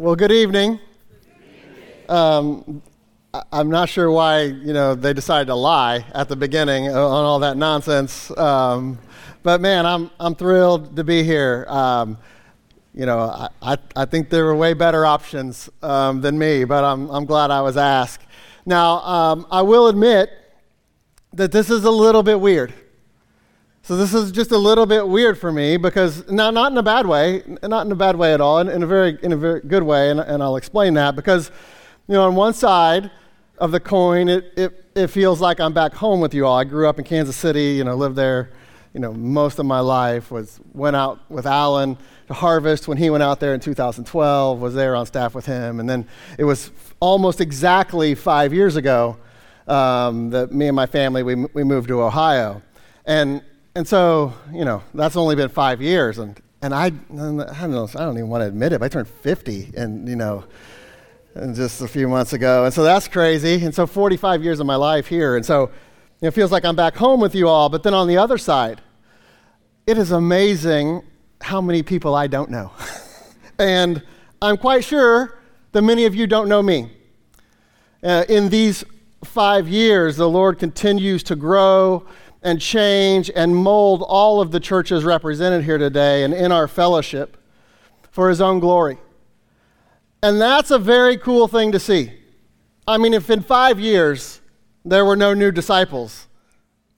Well, good evening. Um, I'm not sure why you know they decided to lie at the beginning on all that nonsense, um, but man, I'm I'm thrilled to be here. Um, you know, I, I, I think there were way better options um, than me, but I'm I'm glad I was asked. Now, um, I will admit that this is a little bit weird. So this is just a little bit weird for me because now not in a bad way, not in a bad way at all, in, in a very in a very good way, and, and I'll explain that because you know on one side of the coin, it, it it feels like I'm back home with you all. I grew up in Kansas City, you know, lived there, you know, most of my life. Was went out with Alan to harvest when he went out there in 2012. Was there on staff with him, and then it was almost exactly five years ago um, that me and my family we we moved to Ohio, and and so, you know, that's only been five years. And, and I, I don't know, I don't even want to admit it, I turned 50 and, you know, and just a few months ago. And so that's crazy. And so 45 years of my life here. And so it feels like I'm back home with you all. But then on the other side, it is amazing how many people I don't know. and I'm quite sure that many of you don't know me. Uh, in these five years, the Lord continues to grow and change and mold all of the churches represented here today and in our fellowship for his own glory. And that's a very cool thing to see. I mean, if in five years there were no new disciples,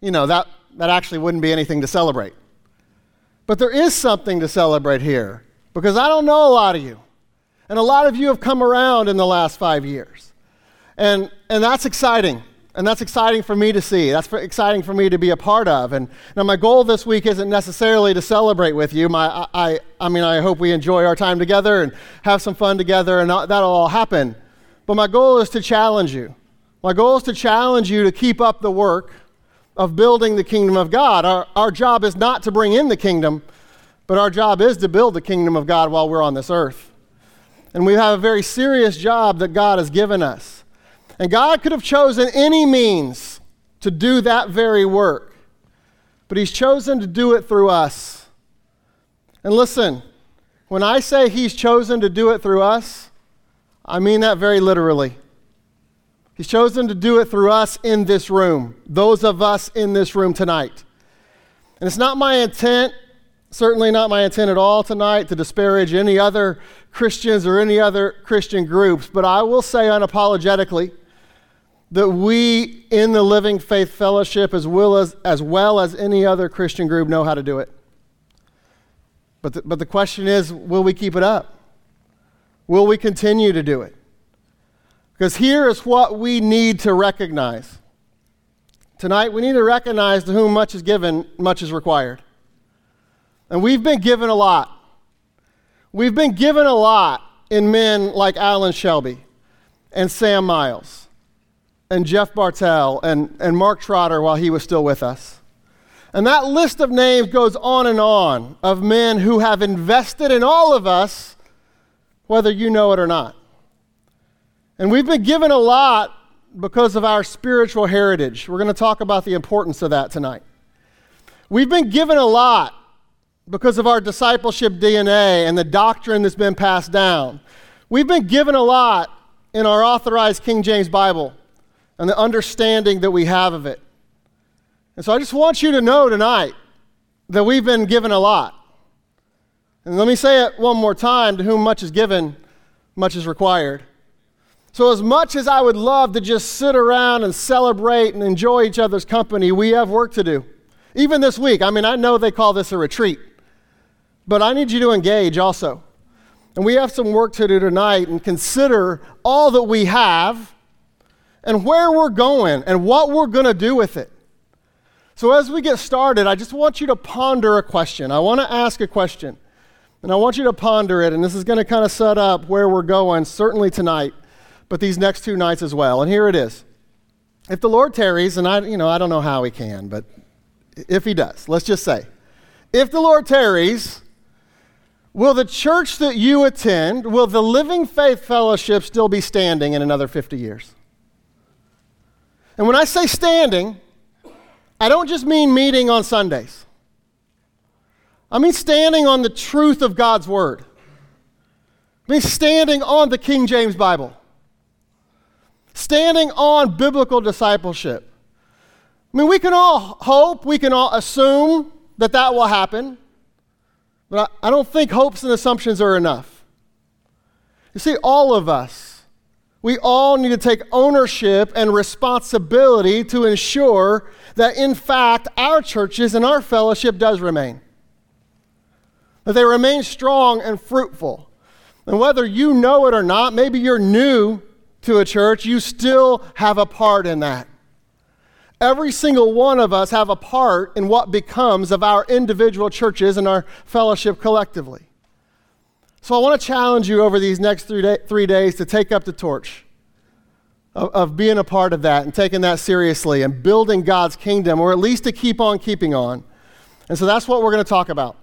you know, that, that actually wouldn't be anything to celebrate. But there is something to celebrate here because I don't know a lot of you. And a lot of you have come around in the last five years. And, and that's exciting. And that's exciting for me to see. That's for, exciting for me to be a part of. And now, my goal this week isn't necessarily to celebrate with you. My, I, I mean, I hope we enjoy our time together and have some fun together, and that'll all happen. But my goal is to challenge you. My goal is to challenge you to keep up the work of building the kingdom of God. Our, our job is not to bring in the kingdom, but our job is to build the kingdom of God while we're on this earth. And we have a very serious job that God has given us. And God could have chosen any means to do that very work, but He's chosen to do it through us. And listen, when I say He's chosen to do it through us, I mean that very literally. He's chosen to do it through us in this room, those of us in this room tonight. And it's not my intent, certainly not my intent at all tonight, to disparage any other Christians or any other Christian groups, but I will say unapologetically that we in the Living Faith Fellowship, as well as, as, well as any other Christian group, know how to do it. But the, but the question is will we keep it up? Will we continue to do it? Because here is what we need to recognize. Tonight, we need to recognize to whom much is given, much is required. And we've been given a lot. We've been given a lot in men like Alan Shelby and Sam Miles and Jeff Bartell and, and Mark Trotter while he was still with us. And that list of names goes on and on of men who have invested in all of us, whether you know it or not. And we've been given a lot because of our spiritual heritage. We're going to talk about the importance of that tonight. We've been given a lot because of our discipleship DNA and the doctrine that's been passed down. We've been given a lot in our authorized King James Bible and the understanding that we have of it. And so I just want you to know tonight that we've been given a lot. And let me say it one more time to whom much is given, much is required. So, as much as I would love to just sit around and celebrate and enjoy each other's company, we have work to do. Even this week, I mean, I know they call this a retreat, but I need you to engage also. And we have some work to do tonight and consider all that we have and where we're going and what we're going to do with it. So, as we get started, I just want you to ponder a question. I want to ask a question, and I want you to ponder it. And this is going to kind of set up where we're going, certainly tonight, but these next two nights as well. And here it is. If the Lord tarries, and I, you know, I don't know how He can, but if He does, let's just say, if the Lord tarries, will the church that you attend, will the Living Faith Fellowship still be standing in another 50 years? And when I say standing, I don't just mean meeting on Sundays. I mean standing on the truth of God's word. I mean, standing on the King James Bible, standing on biblical discipleship. I mean, we can all hope, we can all assume that that will happen, but I, I don't think hopes and assumptions are enough. You see, all of us, we all need to take ownership and responsibility to ensure that, in fact, our churches and our fellowship does remain. That they remain strong and fruitful. And whether you know it or not, maybe you're new to a church, you still have a part in that. Every single one of us have a part in what becomes of our individual churches and our fellowship collectively. So I want to challenge you over these next three, day, three days to take up the torch of, of being a part of that and taking that seriously and building God's kingdom, or at least to keep on keeping on. And so that's what we're going to talk about.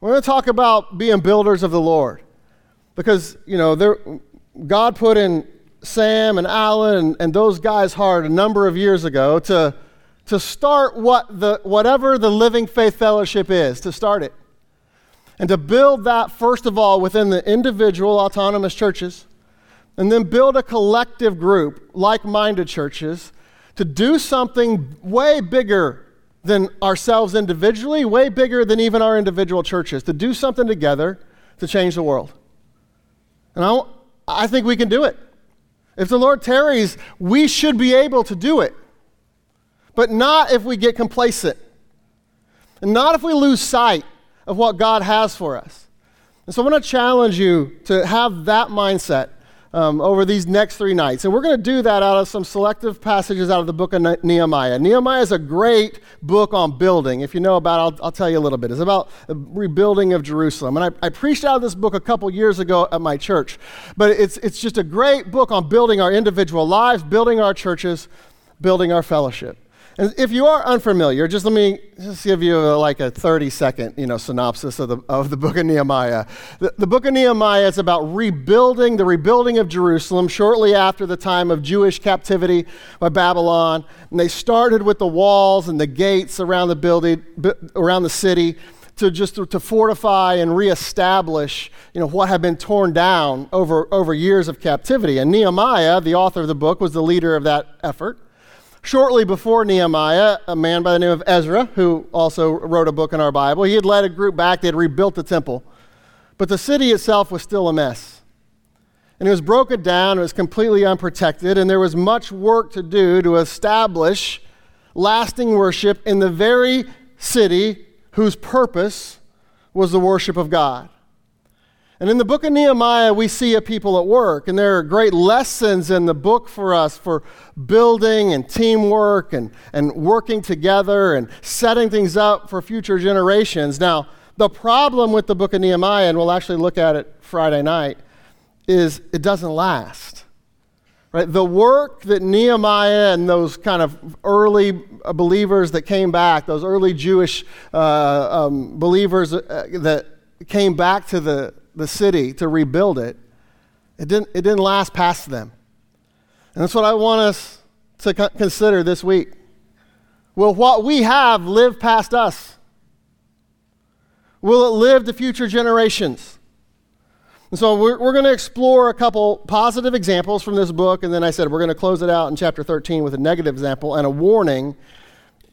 We're going to talk about being builders of the Lord. Because, you know, there, God put in Sam and Alan and, and those guys hard a number of years ago to, to start what the, whatever the Living Faith Fellowship is, to start it. And to build that, first of all, within the individual autonomous churches, and then build a collective group, like minded churches, to do something way bigger than ourselves individually, way bigger than even our individual churches, to do something together to change the world. And I, I think we can do it. If the Lord tarries, we should be able to do it. But not if we get complacent. And not if we lose sight of what God has for us. And so I want to challenge you to have that mindset um, over these next three nights. And we're going to do that out of some selective passages out of the book of Nehemiah. Nehemiah is a great book on building. If you know about it, I'll, I'll tell you a little bit. It's about the rebuilding of Jerusalem. And I, I preached out of this book a couple years ago at my church. But it's, it's just a great book on building our individual lives, building our churches, building our fellowship. And if you are unfamiliar, just let me just give you a, like a 30 second you know, synopsis of the, of the book of Nehemiah. The, the book of Nehemiah is about rebuilding, the rebuilding of Jerusalem shortly after the time of Jewish captivity by Babylon. And they started with the walls and the gates around the building, around the city to just to, to fortify and reestablish you know, what had been torn down over, over years of captivity. And Nehemiah, the author of the book, was the leader of that effort. Shortly before Nehemiah, a man by the name of Ezra, who also wrote a book in our Bible, he had led a group back. They had rebuilt the temple. But the city itself was still a mess. And it was broken down, it was completely unprotected, and there was much work to do to establish lasting worship in the very city whose purpose was the worship of God. And in the book of Nehemiah, we see a people at work, and there are great lessons in the book for us for building and teamwork and, and working together and setting things up for future generations. Now, the problem with the book of Nehemiah, and we'll actually look at it Friday night, is it doesn't last. Right? The work that Nehemiah and those kind of early believers that came back, those early Jewish uh, um, believers uh, that came back to the the city to rebuild it, it didn't, it didn't last past them. And that's what I want us to consider this week. Will what we have live past us? Will it live to future generations? And so we're, we're going to explore a couple positive examples from this book, and then I said we're going to close it out in chapter 13 with a negative example and a warning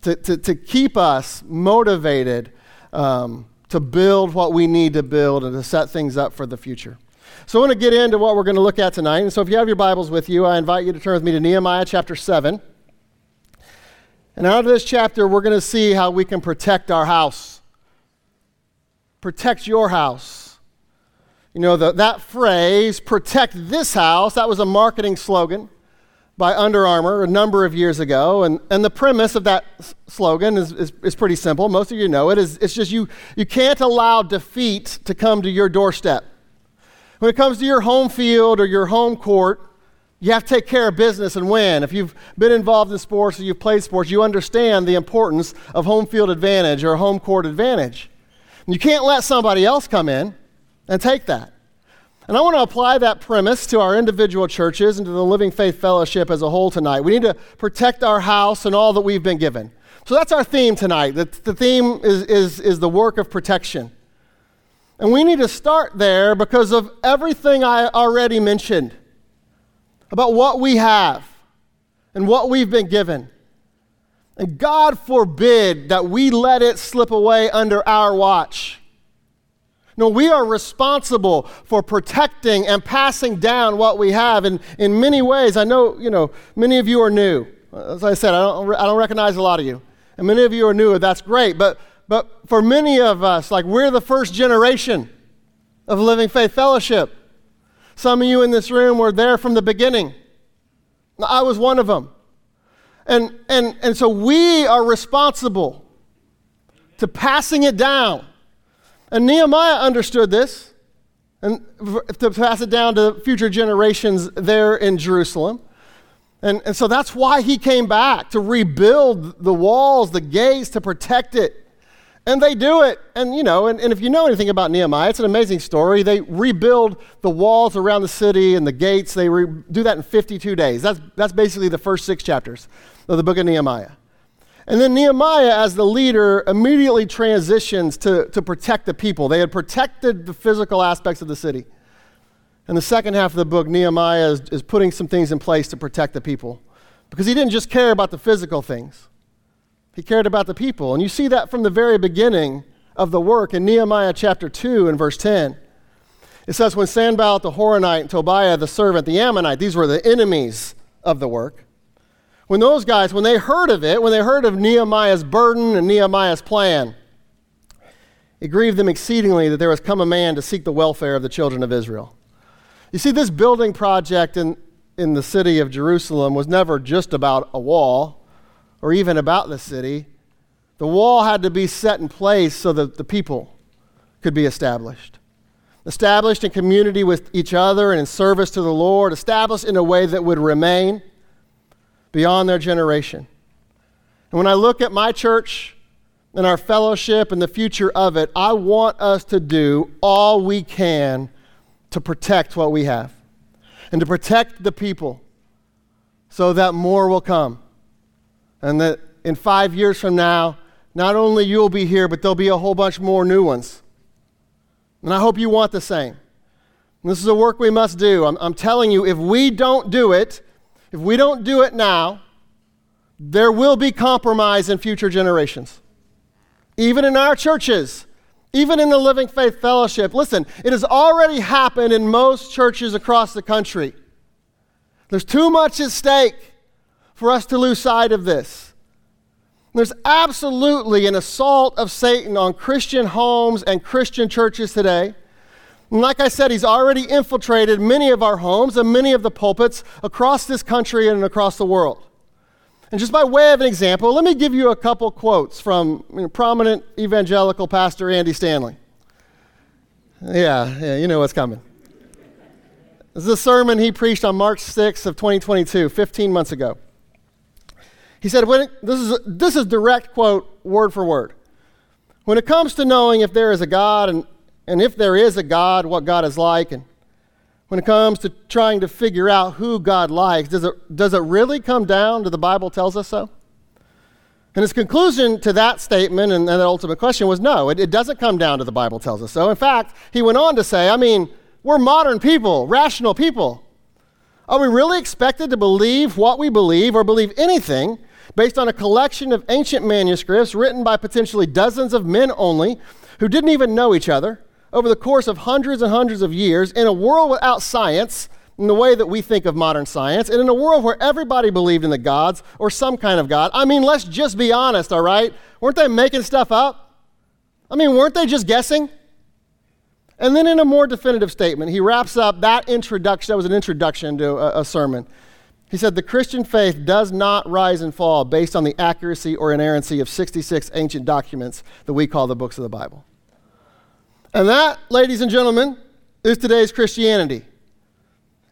to, to, to keep us motivated um, to build what we need to build and to set things up for the future. So I want to get into what we're going to look at tonight. And so if you have your Bibles with you, I invite you to turn with me to Nehemiah chapter 7. And out of this chapter, we're going to see how we can protect our house. Protect your house. You know, the, that phrase, protect this house, that was a marketing slogan by Under Armour a number of years ago. And, and the premise of that s- slogan is, is, is, pretty simple. Most of you know it. Is, it's just you, you can't allow defeat to come to your doorstep. When it comes to your home field or your home court, you have to take care of business and win. If you've been involved in sports or you've played sports, you understand the importance of home field advantage or home court advantage. And you can't let somebody else come in and take that. And I want to apply that premise to our individual churches and to the Living Faith Fellowship as a whole tonight. We need to protect our house and all that we've been given. So that's our theme tonight. The, the theme is, is, is the work of protection. And we need to start there because of everything I already mentioned about what we have and what we've been given. And God forbid that we let it slip away under our watch. No, we are responsible for protecting and passing down what we have. And in many ways, I know, you know, many of you are new. As I said, I don't, I don't recognize a lot of you. And many of you are new, that's great. But, but for many of us, like we're the first generation of Living Faith Fellowship. Some of you in this room were there from the beginning. I was one of them. And, and, and so we are responsible to passing it down. And Nehemiah understood this and to pass it down to future generations there in Jerusalem. And, and so that's why he came back to rebuild the walls, the gates, to protect it. And they do it. And, you know, and, and if you know anything about Nehemiah, it's an amazing story. They rebuild the walls around the city and the gates. They re- do that in 52 days. That's, that's basically the first six chapters of the book of Nehemiah. And then Nehemiah, as the leader, immediately transitions to, to protect the people. They had protected the physical aspects of the city. In the second half of the book, Nehemiah is, is putting some things in place to protect the people because he didn't just care about the physical things. He cared about the people. And you see that from the very beginning of the work in Nehemiah chapter 2 and verse 10. It says, When Sanballat the Horonite and Tobiah the servant, the Ammonite, these were the enemies of the work. When those guys, when they heard of it, when they heard of Nehemiah's burden and Nehemiah's plan, it grieved them exceedingly that there was come a man to seek the welfare of the children of Israel. You see, this building project in, in the city of Jerusalem was never just about a wall or even about the city. The wall had to be set in place so that the people could be established. Established in community with each other and in service to the Lord, established in a way that would remain beyond their generation. And when I look at my church and our fellowship and the future of it, I want us to do all we can to protect what we have and to protect the people so that more will come and that in five years from now, not only you'll be here, but there'll be a whole bunch more new ones. And I hope you want the same. And this is a work we must do. I'm, I'm telling you, if we don't do it, if we don't do it now, there will be compromise in future generations. Even in our churches, even in the Living Faith Fellowship. Listen, it has already happened in most churches across the country. There's too much at stake for us to lose sight of this. There's absolutely an assault of Satan on Christian homes and Christian churches today. And like I said, he's already infiltrated many of our homes and many of the pulpits across this country and across the world. And just by way of an example, let me give you a couple quotes from you know, prominent evangelical pastor Andy Stanley. Yeah, yeah, you know what's coming. This is a sermon he preached on March 6th of 2022, 15 months ago. He said, it, this, is, this is direct quote, word for word. When it comes to knowing if there is a God and, and if there is a God, what God is like, and when it comes to trying to figure out who God likes, does it, does it really come down to the Bible tells us so? And his conclusion to that statement and, and that ultimate question was no, it, it doesn't come down to the Bible tells us so. In fact, he went on to say, I mean, we're modern people, rational people. Are we really expected to believe what we believe or believe anything based on a collection of ancient manuscripts written by potentially dozens of men only who didn't even know each other over the course of hundreds and hundreds of years in a world without science in the way that we think of modern science, and in a world where everybody believed in the gods or some kind of God. I mean, let's just be honest, all right? Weren't they making stuff up? I mean, weren't they just guessing? And then in a more definitive statement, he wraps up that introduction, that was an introduction to a, a sermon. He said, The Christian faith does not rise and fall based on the accuracy or inerrancy of 66 ancient documents that we call the books of the Bible. And that, ladies and gentlemen, is today's Christianity.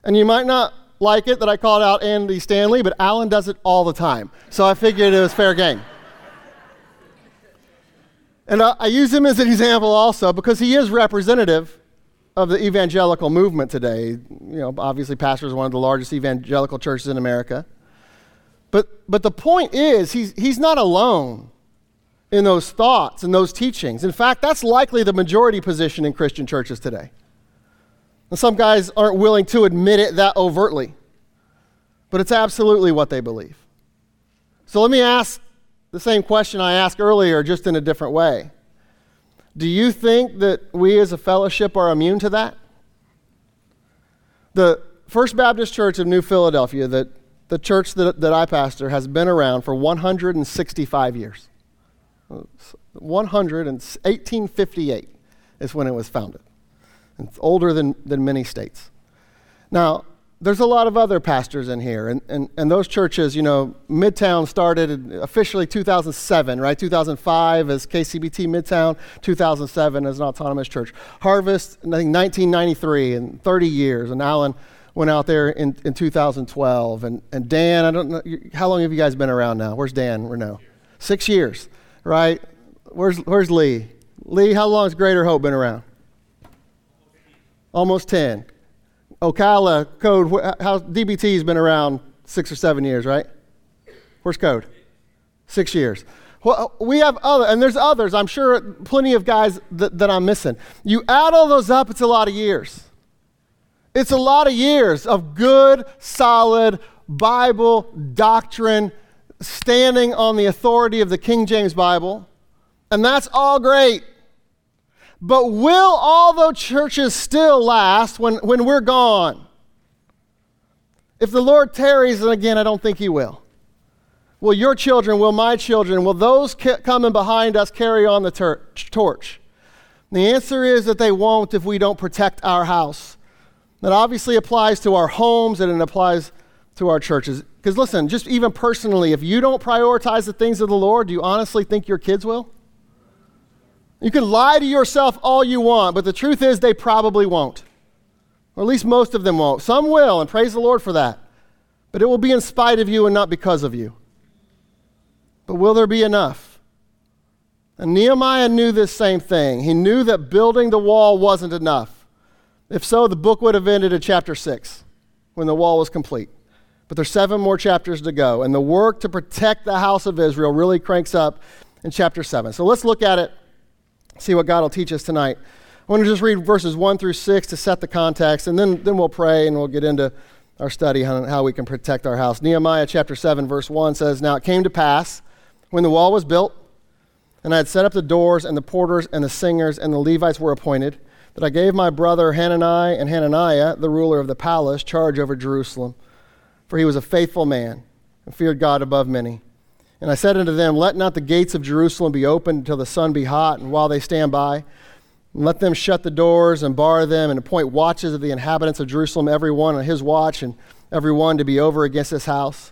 And you might not like it that I called out Andy Stanley, but Alan does it all the time. So I figured it was fair game. And I, I use him as an example also because he is representative of the evangelical movement today. You know, obviously, pastor is one of the largest evangelical churches in America. But, but the point is, he's, he's not alone in those thoughts and those teachings. In fact, that's likely the majority position in Christian churches today. And some guys aren't willing to admit it that overtly, but it's absolutely what they believe. So let me ask the same question I asked earlier, just in a different way. Do you think that we as a fellowship are immune to that? The First Baptist Church of New Philadelphia, that the church that, that I pastor, has been around for 165 years. 100 1858 is when it was founded. It's older than, than many states. Now, there's a lot of other pastors in here, and, and, and those churches, you know, Midtown started officially 2007, right? 2005 as KCBT Midtown, 2007 as an autonomous church. Harvest, I think 1993, in 30 years, and Alan went out there in, in 2012. And, and Dan, I don't know, how long have you guys been around now? Where's Dan Renault? Six years, right? Where's, where's Lee? Lee, how long has Greater Hope been around? Almost 10. Ocala code, how DBT's been around six or seven years, right? Where's code? Six years. Well, we have other, and there's others. I'm sure plenty of guys that, that I'm missing. You add all those up, it's a lot of years. It's a lot of years of good, solid Bible doctrine standing on the authority of the King James Bible, and that's all great. But will all those churches still last when, when we're gone? If the Lord tarries, and again, I don't think He will. Will your children, will my children, will those coming behind us carry on the ter- torch? The answer is that they won't if we don't protect our house. That obviously applies to our homes and it applies to our churches. Because listen, just even personally, if you don't prioritize the things of the Lord, do you honestly think your kids will? You can lie to yourself all you want, but the truth is they probably won't. Or at least most of them won't. Some will, and praise the Lord for that. But it will be in spite of you and not because of you. But will there be enough? And Nehemiah knew this same thing. He knew that building the wall wasn't enough. If so, the book would have ended at chapter 6 when the wall was complete. But there's seven more chapters to go, and the work to protect the house of Israel really cranks up in chapter 7. So let's look at it see what God will teach us tonight. I want to just read verses 1 through 6 to set the context, and then, then we'll pray and we'll get into our study on how we can protect our house. Nehemiah chapter 7, verse 1 says, Now it came to pass, when the wall was built, and I had set up the doors, and the porters, and the singers, and the Levites were appointed, that I gave my brother Hanani and Hananiah, the ruler of the palace, charge over Jerusalem. For he was a faithful man, and feared God above many. And I said unto them, Let not the gates of Jerusalem be opened until the sun be hot, and while they stand by. And let them shut the doors and bar them, and appoint watches of the inhabitants of Jerusalem, every one on his watch, and every one to be over against this house.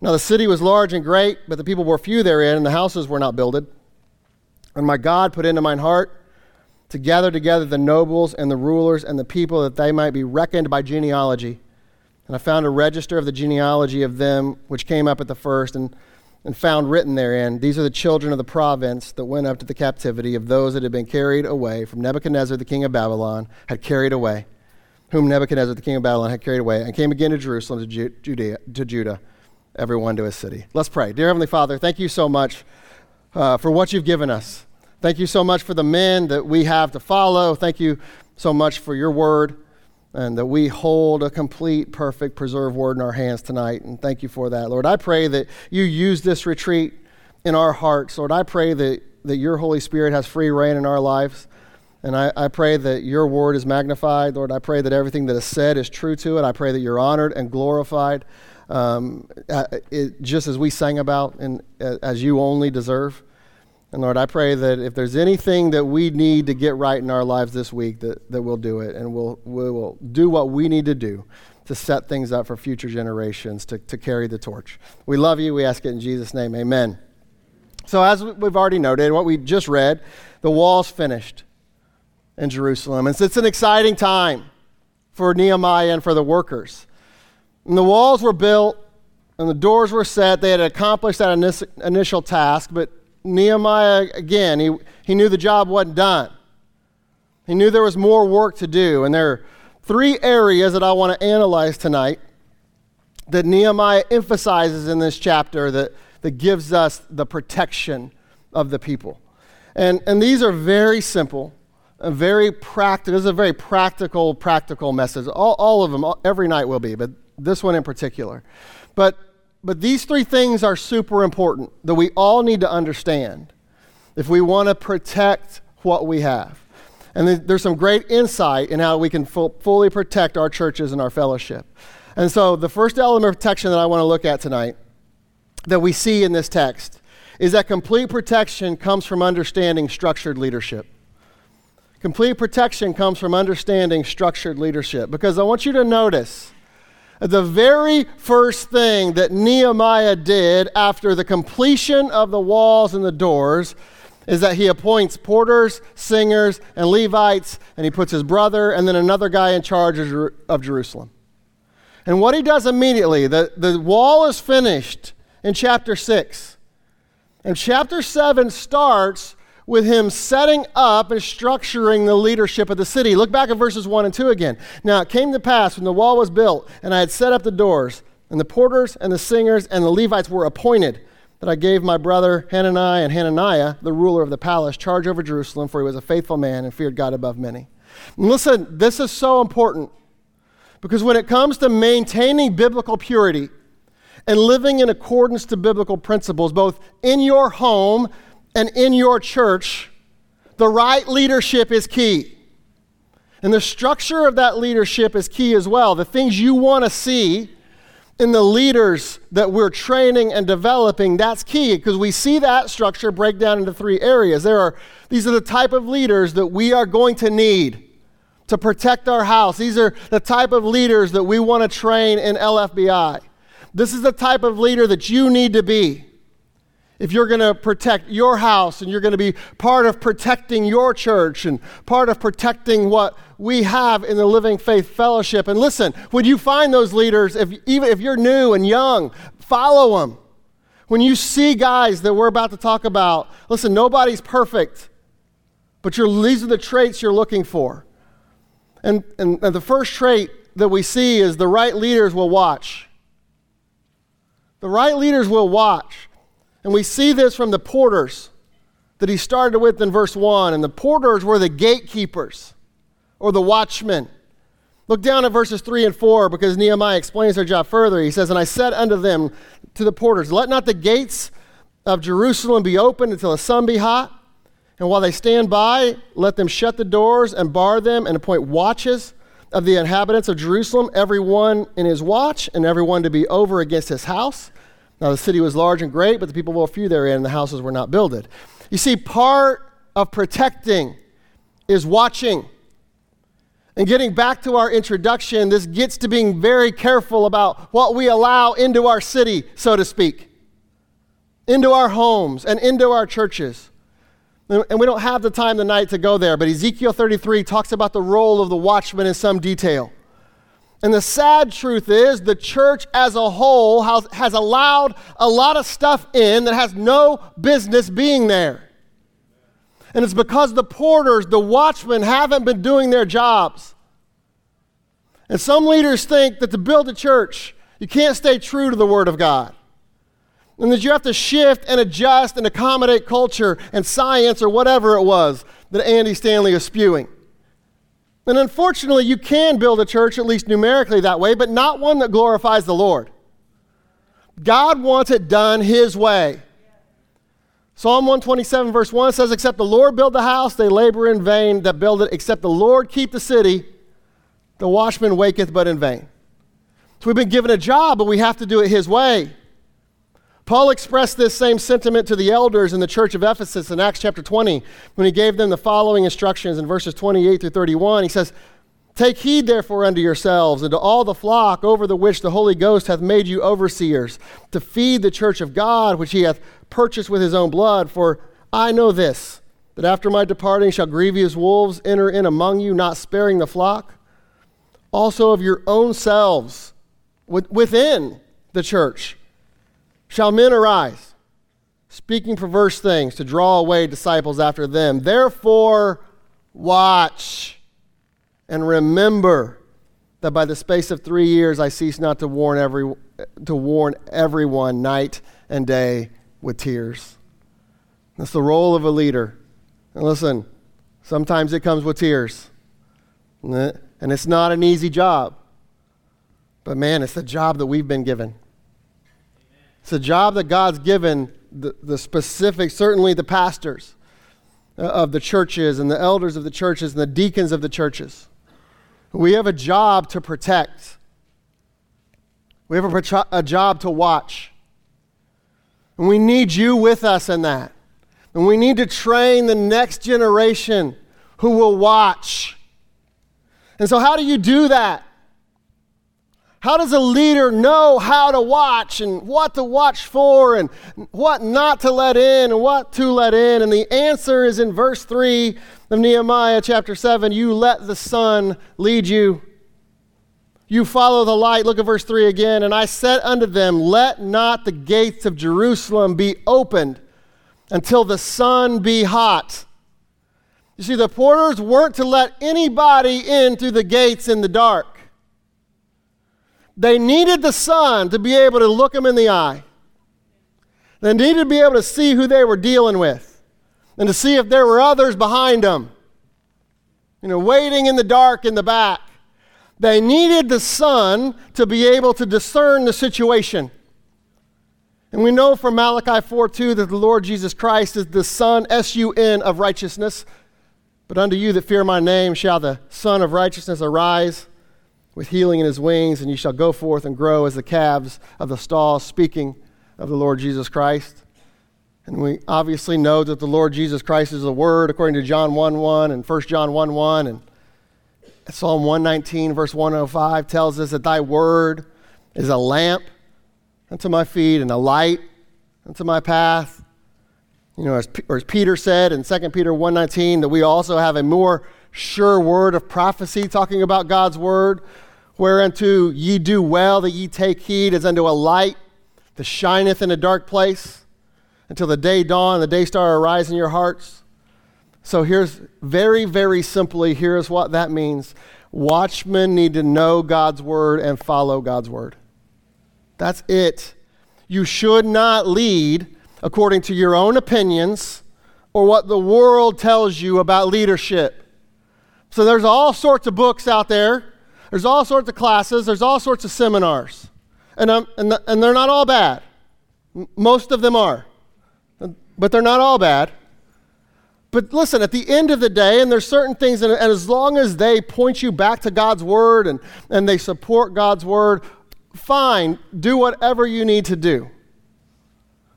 Now the city was large and great, but the people were few therein, and the houses were not builded. And my God put into mine heart to gather together the nobles and the rulers and the people that they might be reckoned by genealogy. And I found a register of the genealogy of them which came up at the first, and and found written therein, These are the children of the province that went up to the captivity of those that had been carried away from Nebuchadnezzar, the king of Babylon, had carried away, whom Nebuchadnezzar, the king of Babylon, had carried away, and came again to Jerusalem, to, Ju- Judea, to Judah, everyone to his city. Let's pray. Dear Heavenly Father, thank you so much uh, for what you've given us. Thank you so much for the men that we have to follow. Thank you so much for your word and that we hold a complete, perfect, preserved word in our hands tonight. And thank you for that, Lord. I pray that you use this retreat in our hearts. Lord, I pray that, that your Holy Spirit has free reign in our lives. And I, I pray that your word is magnified. Lord, I pray that everything that is said is true to it. I pray that you're honored and glorified, um, it, just as we sang about and as you only deserve. And Lord, I pray that if there's anything that we need to get right in our lives this week, that, that we'll do it. And we'll, we will do what we need to do to set things up for future generations to, to carry the torch. We love you. We ask it in Jesus' name. Amen. So, as we've already noted, what we just read, the wall's finished in Jerusalem. And so it's an exciting time for Nehemiah and for the workers. And the walls were built and the doors were set. They had accomplished that initial task, but Nehemiah, again, he, he knew the job wasn't done. He knew there was more work to do. And there are three areas that I want to analyze tonight that Nehemiah emphasizes in this chapter that, that gives us the protection of the people. And, and these are very simple, very practical. This is a very practical, practical message. All, all of them, all, every night will be, but this one in particular. But, but these three things are super important that we all need to understand if we want to protect what we have. And there's some great insight in how we can fully protect our churches and our fellowship. And so, the first element of protection that I want to look at tonight that we see in this text is that complete protection comes from understanding structured leadership. Complete protection comes from understanding structured leadership. Because I want you to notice the very first thing that Nehemiah did after the completion of the walls and the doors is that he appoints porters, singers, and Levites, and he puts his brother and then another guy in charge of Jerusalem. And what he does immediately, the, the wall is finished in chapter 6. And chapter 7 starts with him setting up and structuring the leadership of the city. Look back at verses 1 and 2 again. Now it came to pass when the wall was built, and I had set up the doors, and the porters and the singers and the Levites were appointed that I gave my brother Hananiah and Hananiah, the ruler of the palace, charge over Jerusalem, for he was a faithful man and feared God above many. And listen, this is so important because when it comes to maintaining biblical purity and living in accordance to biblical principles, both in your home and in your church, the right leadership is key. And the structure of that leadership is key as well. The things you want to see in the leaders that we're training and developing, that's key because we see that structure break down into three areas. There are these are the type of leaders that we are going to need to protect our house. These are the type of leaders that we want to train in LFBI. This is the type of leader that you need to be if you're going to protect your house and you're going to be part of protecting your church and part of protecting what we have in the Living Faith Fellowship. And listen, when you find those leaders, if, even if you're new and young, follow them. When you see guys that we're about to talk about, listen, nobody's perfect, but these are the traits you're looking for. And, and, and the first trait that we see is the right leaders will watch. The right leaders will watch. And we see this from the porters that he started with in verse 1. And the porters were the gatekeepers or the watchmen. Look down at verses 3 and 4 because Nehemiah explains their job further. He says, And I said unto them, to the porters, Let not the gates of Jerusalem be opened until the sun be hot. And while they stand by, let them shut the doors and bar them and appoint watches of the inhabitants of Jerusalem, every one in his watch, and every one to be over against his house. Now the city was large and great, but the people were few therein, and the houses were not builded. You see, part of protecting is watching. And getting back to our introduction, this gets to being very careful about what we allow into our city, so to speak, into our homes and into our churches. And we don't have the time tonight to go there, but Ezekiel 33 talks about the role of the watchman in some detail. And the sad truth is, the church as a whole has, has allowed a lot of stuff in that has no business being there. And it's because the porters, the watchmen, haven't been doing their jobs. And some leaders think that to build a church, you can't stay true to the Word of God. And that you have to shift and adjust and accommodate culture and science or whatever it was that Andy Stanley is spewing. And unfortunately, you can build a church, at least numerically, that way, but not one that glorifies the Lord. God wants it done His way. Psalm 127, verse 1 says, Except the Lord build the house, they labor in vain that build it. Except the Lord keep the city, the watchman waketh but in vain. So we've been given a job, but we have to do it His way. Paul expressed this same sentiment to the elders in the church of Ephesus in Acts chapter 20 when he gave them the following instructions in verses 28 through 31. He says, Take heed therefore unto yourselves and to all the flock over the which the Holy Ghost hath made you overseers, to feed the church of God which he hath purchased with his own blood. For I know this, that after my departing shall grievous wolves enter in among you, not sparing the flock. Also of your own selves within the church Shall men arise, speaking perverse things to draw away disciples after them? Therefore, watch and remember that by the space of three years I cease not to warn, every, to warn everyone night and day with tears. That's the role of a leader. And listen, sometimes it comes with tears. And it's not an easy job. But man, it's the job that we've been given. It's a job that God's given the, the specific, certainly the pastors uh, of the churches and the elders of the churches and the deacons of the churches. We have a job to protect. We have a, a job to watch. And we need you with us in that. And we need to train the next generation who will watch. And so, how do you do that? How does a leader know how to watch and what to watch for and what not to let in and what to let in? And the answer is in verse 3 of Nehemiah chapter 7 you let the sun lead you. You follow the light. Look at verse 3 again. And I said unto them, Let not the gates of Jerusalem be opened until the sun be hot. You see, the porters weren't to let anybody in through the gates in the dark. They needed the sun to be able to look them in the eye. They needed to be able to see who they were dealing with and to see if there were others behind them, you know, waiting in the dark in the back. They needed the sun to be able to discern the situation. And we know from Malachi 4 2 that the Lord Jesus Christ is the Son, S U N, of righteousness. But unto you that fear my name shall the Son of righteousness arise with healing in his wings, and you shall go forth and grow as the calves of the stall, speaking of the Lord Jesus Christ. And we obviously know that the Lord Jesus Christ is the Word, according to John 1 1 and 1 John 1 1. And Psalm 119, verse 105, tells us that thy Word is a lamp unto my feet and a light unto my path. You know, as, as Peter said in 2 Peter 1.19, that we also have a more sure word of prophecy, talking about God's word, whereunto ye do well that ye take heed as unto a light that shineth in a dark place until the day dawn, the day star arise in your hearts. So here's very, very simply, here's what that means. Watchmen need to know God's word and follow God's word. That's it. You should not lead according to your own opinions or what the world tells you about leadership. So there's all sorts of books out there. There's all sorts of classes. There's all sorts of seminars. And, um, and, the, and they're not all bad. M- most of them are. But they're not all bad. But listen, at the end of the day, and there's certain things, and, and as long as they point you back to God's word and, and they support God's word, fine, do whatever you need to do.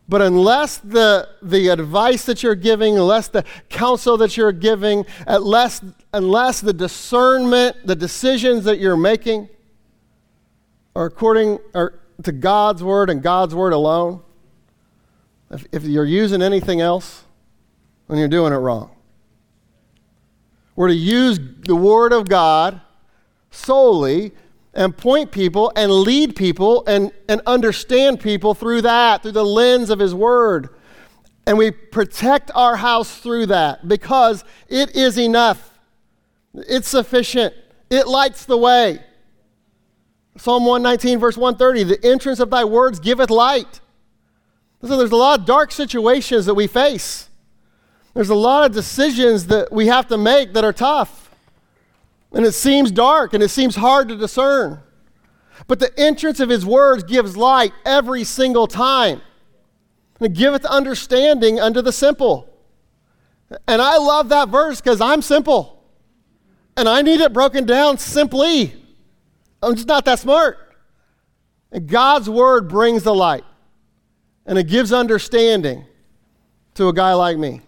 But unless the, the advice that you're giving, unless the counsel that you're giving, unless, unless the discernment, the decisions that you're making are according are to God's word and God's word alone, if, if you're using anything else, then you're doing it wrong. We're to use the word of God solely and point people and lead people and, and understand people through that, through the lens of His Word. And we protect our house through that because it is enough. It's sufficient. It lights the way. Psalm 119, verse 130 The entrance of thy words giveth light. So there's a lot of dark situations that we face. There's a lot of decisions that we have to make that are tough. And it seems dark and it seems hard to discern. But the entrance of his words gives light every single time. And it giveth understanding unto the simple. And I love that verse because I'm simple. And I need it broken down simply. I'm just not that smart. And God's word brings the light. And it gives understanding to a guy like me.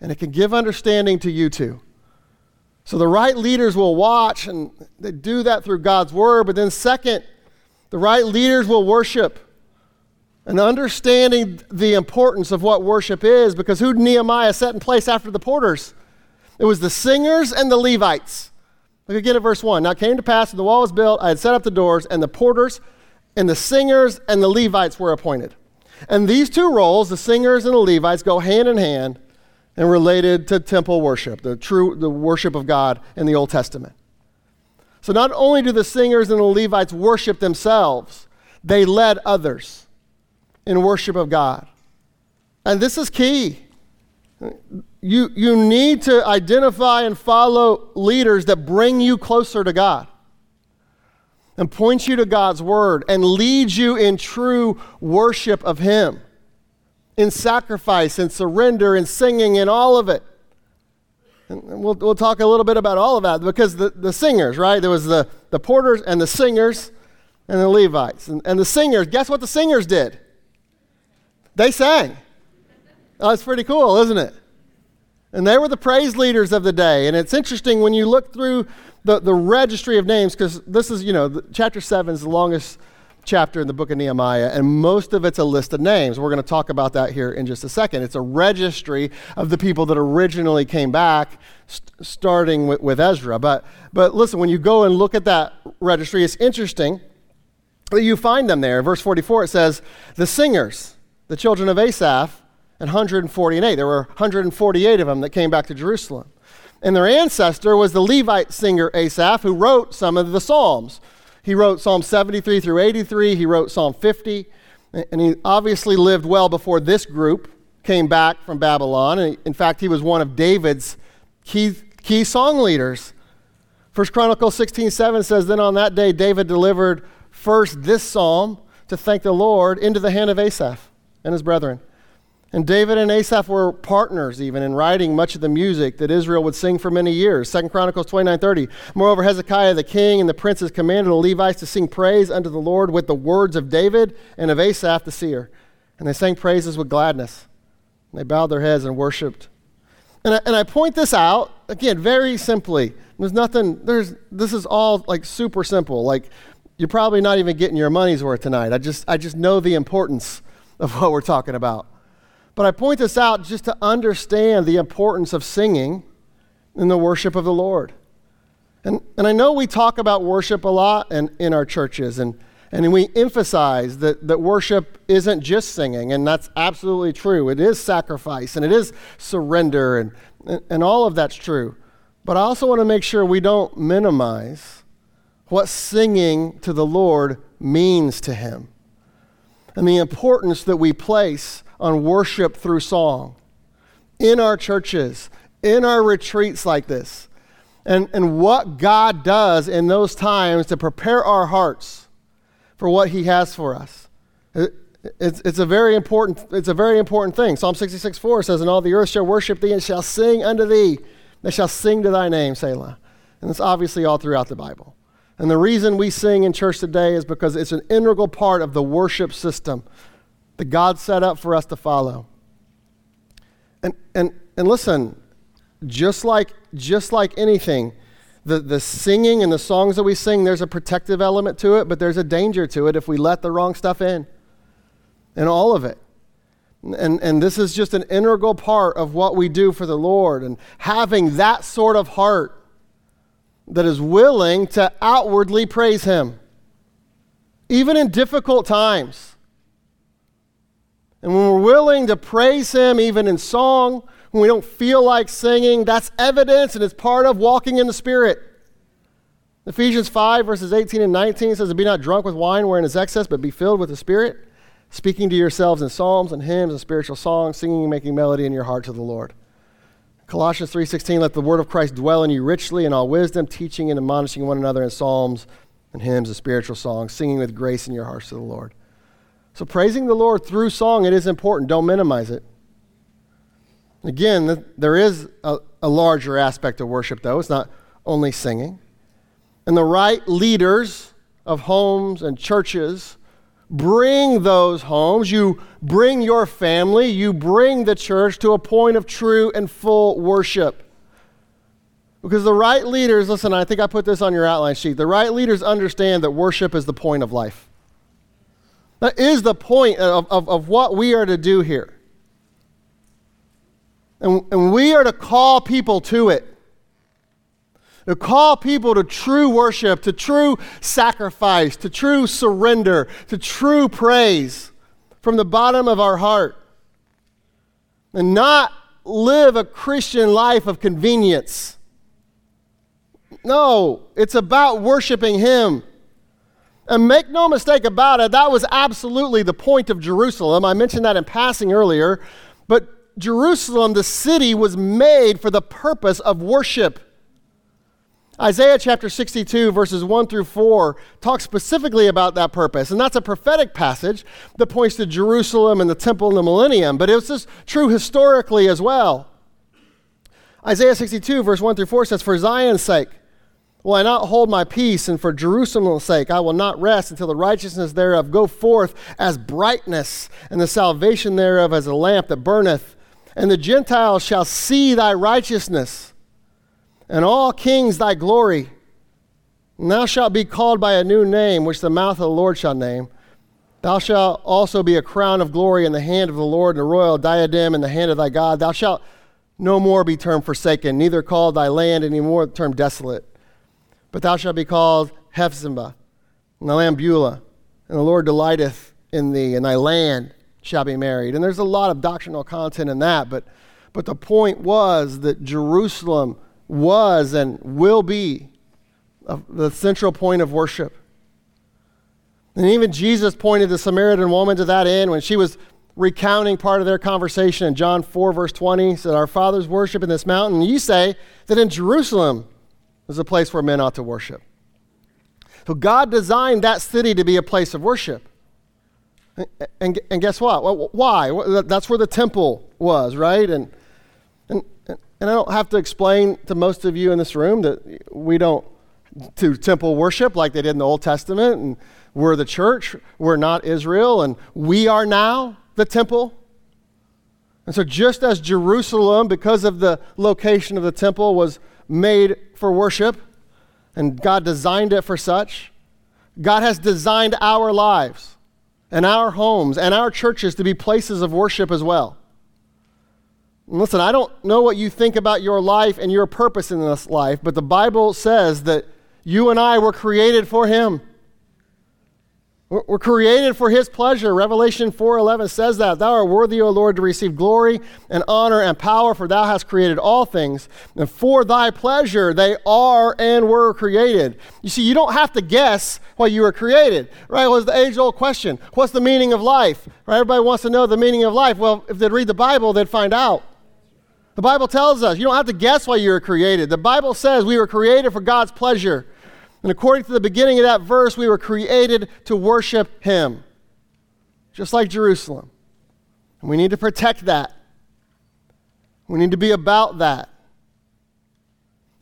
And it can give understanding to you too. So the right leaders will watch, and they do that through God's word. But then, second, the right leaders will worship. And understanding the importance of what worship is, because who Nehemiah set in place after the porters? It was the singers and the Levites. Look again at verse 1. Now it came to pass when the wall was built, I had set up the doors, and the porters and the singers and the Levites were appointed. And these two roles, the singers and the Levites, go hand in hand and related to temple worship, the true the worship of God in the Old Testament. So not only do the singers and the Levites worship themselves, they led others in worship of God. And this is key. You, you need to identify and follow leaders that bring you closer to God and point you to God's word and lead you in true worship of Him, in sacrifice and surrender and singing and all of it. And we'll, we'll talk a little bit about all of that because the, the singers, right? There was the, the porters and the singers and the Levites. And, and the singers, guess what the singers did? They sang. Oh, that's pretty cool, isn't it? And they were the praise leaders of the day. And it's interesting when you look through the, the registry of names, because this is, you know, chapter 7 is the longest chapter in the book of Nehemiah, and most of it's a list of names. We're going to talk about that here in just a second. It's a registry of the people that originally came back, st- starting with, with Ezra. But, but listen, when you go and look at that registry, it's interesting that you find them there. Verse 44, it says, The singers, the children of Asaph, and 148. There were 148 of them that came back to Jerusalem. And their ancestor was the Levite singer Asaph, who wrote some of the Psalms. He wrote Psalm 73 through 83, he wrote Psalm 50, and he obviously lived well before this group came back from Babylon. And in fact, he was one of David's key, key song leaders. First Chronicles 16 7 says, Then on that day, David delivered first this psalm to thank the Lord into the hand of Asaph and his brethren. And David and Asaph were partners even in writing much of the music that Israel would sing for many years. 2 Chronicles 29:30. Moreover, Hezekiah the king and the princes commanded the Levites to sing praise unto the Lord with the words of David and of Asaph the seer. And they sang praises with gladness. And they bowed their heads and worshiped. And I, and I point this out, again, very simply. There's nothing, there's, this is all like super simple. Like, you're probably not even getting your money's worth tonight. I just, I just know the importance of what we're talking about. But I point this out just to understand the importance of singing in the worship of the Lord. And, and I know we talk about worship a lot in, in our churches, and, and we emphasize that, that worship isn't just singing, and that's absolutely true. It is sacrifice, and it is surrender, and, and, and all of that's true. But I also want to make sure we don't minimize what singing to the Lord means to Him and the importance that we place on worship through song in our churches, in our retreats like this, and, and what God does in those times to prepare our hearts for what He has for us. It, it's, it's, a very important, it's a very important thing. Psalm 66 4 says, And all the earth shall worship thee and shall sing unto thee. They shall sing to thy name, Selah. And it's obviously all throughout the Bible. And the reason we sing in church today is because it's an integral part of the worship system that God set up for us to follow. And, and, and listen, just like, just like anything, the, the singing and the songs that we sing, there's a protective element to it, but there's a danger to it if we let the wrong stuff in. And all of it. And, and this is just an integral part of what we do for the Lord. And having that sort of heart that is willing to outwardly praise Him, even in difficult times. And when we're willing to praise Him, even in song, when we don't feel like singing, that's evidence and it's part of walking in the Spirit. Ephesians 5, verses 18 and 19 says, Be not drunk with wine wherein is excess, but be filled with the Spirit, speaking to yourselves in psalms and hymns and spiritual songs, singing and making melody in your heart to the Lord. Colossians 3:16 let the word of Christ dwell in you richly in all wisdom teaching and admonishing one another in psalms and hymns and spiritual songs singing with grace in your hearts to the Lord. So, praising the Lord through song, it is important. Don't minimize it. Again, there is a, a larger aspect of worship, though. It's not only singing. And the right leaders of homes and churches bring those homes, you bring your family, you bring the church to a point of true and full worship. Because the right leaders, listen, I think I put this on your outline sheet. The right leaders understand that worship is the point of life. That is the point of, of, of what we are to do here. And, and we are to call people to it. To call people to true worship, to true sacrifice, to true surrender, to true praise from the bottom of our heart. And not live a Christian life of convenience. No, it's about worshiping Him. And make no mistake about it, that was absolutely the point of Jerusalem. I mentioned that in passing earlier, but Jerusalem, the city, was made for the purpose of worship. Isaiah chapter 62, verses 1 through 4, talks specifically about that purpose. And that's a prophetic passage that points to Jerusalem and the temple in the millennium, but it was just true historically as well. Isaiah 62, verse 1 through 4 says, For Zion's sake will I not hold my peace, and for Jerusalem's sake I will not rest until the righteousness thereof go forth as brightness, and the salvation thereof as a lamp that burneth. And the Gentiles shall see thy righteousness and all kings thy glory. And thou shalt be called by a new name, which the mouth of the Lord shall name. Thou shalt also be a crown of glory in the hand of the Lord, and a royal diadem in the hand of thy God. Thou shalt no more be termed forsaken, neither called thy land any more termed desolate. But thou shalt be called Hephzibah, and the land Beulah, and the Lord delighteth in thee, and thy land shall be married. And there's a lot of doctrinal content in that, but, but the point was that Jerusalem was and will be the central point of worship. And even Jesus pointed the Samaritan woman to that end when she was recounting part of their conversation in John 4, verse 20. He said, Our fathers worship in this mountain. You say that in Jerusalem is a place where men ought to worship. So God designed that city to be a place of worship. And, and, and guess what? Why? That's where the temple was, right? And, and and I don't have to explain to most of you in this room that we don't do temple worship like they did in the Old Testament, and we're the church, we're not Israel, and we are now the temple. And so, just as Jerusalem, because of the location of the temple, was made for worship, and God designed it for such, God has designed our lives and our homes and our churches to be places of worship as well. Listen, I don't know what you think about your life and your purpose in this life, but the Bible says that you and I were created for Him. We're created for His pleasure. Revelation 4:11 says that. Thou art worthy, O Lord, to receive glory and honor and power, for Thou hast created all things, and for Thy pleasure they are and were created. You see, you don't have to guess why you were created, right? Was the age-old question: What's the meaning of life? Right? Everybody wants to know the meaning of life. Well, if they'd read the Bible, they'd find out. The Bible tells us you don't have to guess why you were created. The Bible says we were created for God's pleasure. And according to the beginning of that verse, we were created to worship Him, just like Jerusalem. And we need to protect that. We need to be about that.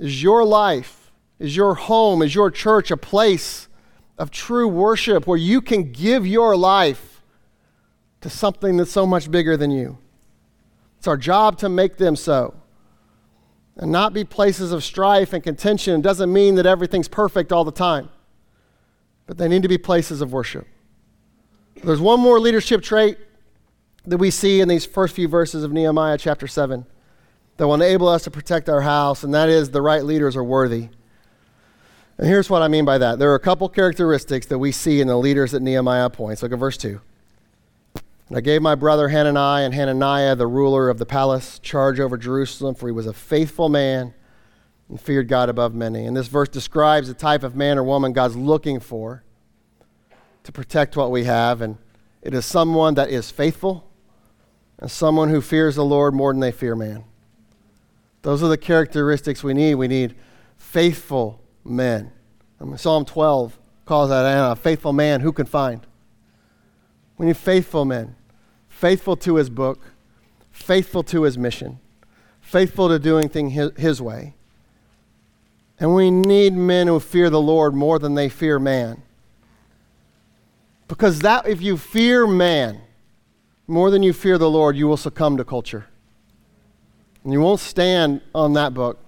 Is your life, is your home, is your church a place of true worship where you can give your life to something that's so much bigger than you? It's our job to make them so. And not be places of strife and contention doesn't mean that everything's perfect all the time. But they need to be places of worship. There's one more leadership trait that we see in these first few verses of Nehemiah chapter 7 that will enable us to protect our house, and that is the right leaders are worthy. And here's what I mean by that. There are a couple characteristics that we see in the leaders that Nehemiah points. Look at verse 2. And I gave my brother Hanani and Hananiah, the ruler of the palace, charge over Jerusalem, for he was a faithful man and feared God above many. And this verse describes the type of man or woman God's looking for to protect what we have. And it is someone that is faithful and someone who fears the Lord more than they fear man. Those are the characteristics we need. We need faithful men. I mean, Psalm 12 calls that a faithful man who can find. We need faithful men faithful to his book, faithful to his mission, faithful to doing things his, his way. And we need men who fear the Lord more than they fear man. Because that if you fear man more than you fear the Lord, you will succumb to culture. And you won't stand on that book.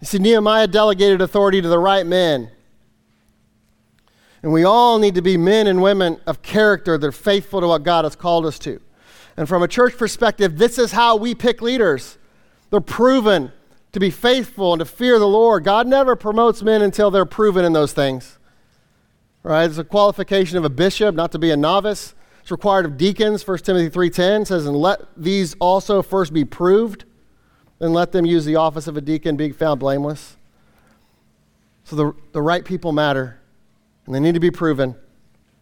You see, Nehemiah delegated authority to the right men. And we all need to be men and women of character that are faithful to what God has called us to. And from a church perspective, this is how we pick leaders. They're proven to be faithful and to fear the Lord. God never promotes men until they're proven in those things. Right? It's a qualification of a bishop, not to be a novice. It's required of deacons. 1 Timothy 3.10 says, And let these also first be proved, and let them use the office of a deacon, being found blameless. So the, the right people matter. And they need to be proven.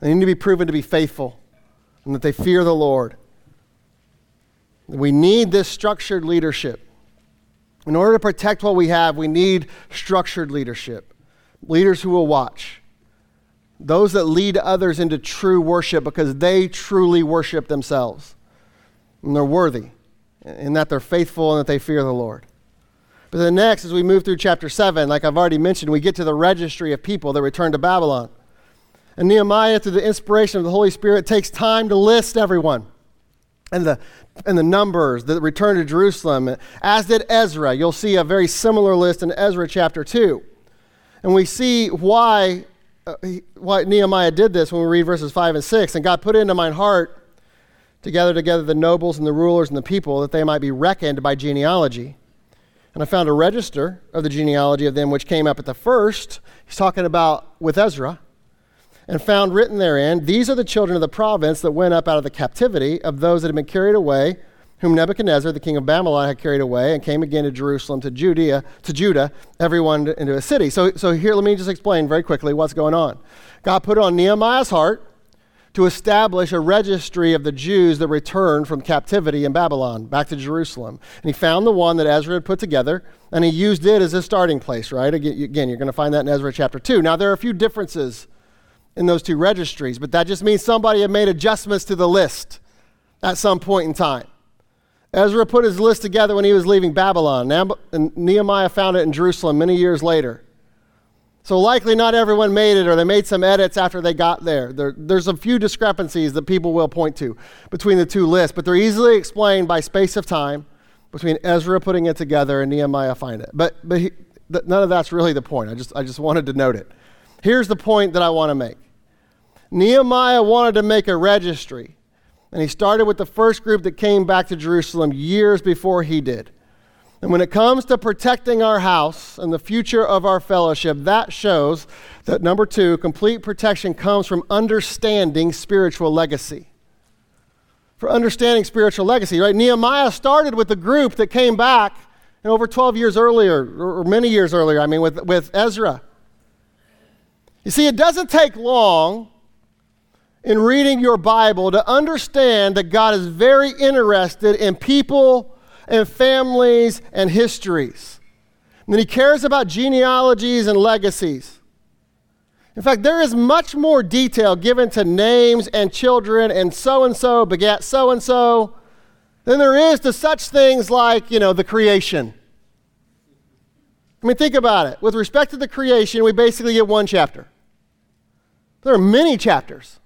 They need to be proven to be faithful and that they fear the Lord. We need this structured leadership. In order to protect what we have, we need structured leadership. Leaders who will watch. Those that lead others into true worship because they truly worship themselves. And they're worthy, in that they're faithful and that they fear the Lord. But then next, as we move through chapter 7, like I've already mentioned, we get to the registry of people that return to Babylon. And Nehemiah, through the inspiration of the Holy Spirit, takes time to list everyone and the, and the numbers that return to Jerusalem, as did Ezra. You'll see a very similar list in Ezra chapter 2. And we see why, uh, why Nehemiah did this when we read verses 5 and 6. And God put into my heart to gather together the nobles and the rulers and the people that they might be reckoned by genealogy. And I found a register of the genealogy of them which came up at the first. He's talking about with Ezra. And found written therein, These are the children of the province that went up out of the captivity of those that had been carried away, whom Nebuchadnezzar, the king of Babylon, had carried away, and came again to Jerusalem, to Judea, to Judah, everyone into a city. So, so here, let me just explain very quickly what's going on. God put on Nehemiah's heart to establish a registry of the Jews that returned from captivity in Babylon back to Jerusalem. And he found the one that Ezra had put together, and he used it as a starting place, right? Again, you're going to find that in Ezra chapter 2. Now, there are a few differences in those two registries, but that just means somebody had made adjustments to the list at some point in time. Ezra put his list together when he was leaving Babylon, and Nehemiah found it in Jerusalem many years later. So likely not everyone made it, or they made some edits after they got there. there. There's a few discrepancies that people will point to between the two lists, but they're easily explained by space of time between Ezra putting it together and Nehemiah finding it. But, but he, none of that's really the point. I just, I just wanted to note it. Here's the point that I want to make Nehemiah wanted to make a registry, and he started with the first group that came back to Jerusalem years before he did. And when it comes to protecting our house and the future of our fellowship, that shows that number two, complete protection comes from understanding spiritual legacy. For understanding spiritual legacy, right? Nehemiah started with the group that came back over 12 years earlier, or many years earlier, I mean, with, with Ezra. You see, it doesn't take long in reading your Bible to understand that God is very interested in people and families and histories. And then he cares about genealogies and legacies. In fact, there is much more detail given to names and children and so and so begat so and so than there is to such things like, you know, the creation. I mean, think about it. With respect to the creation, we basically get one chapter. There are many chapters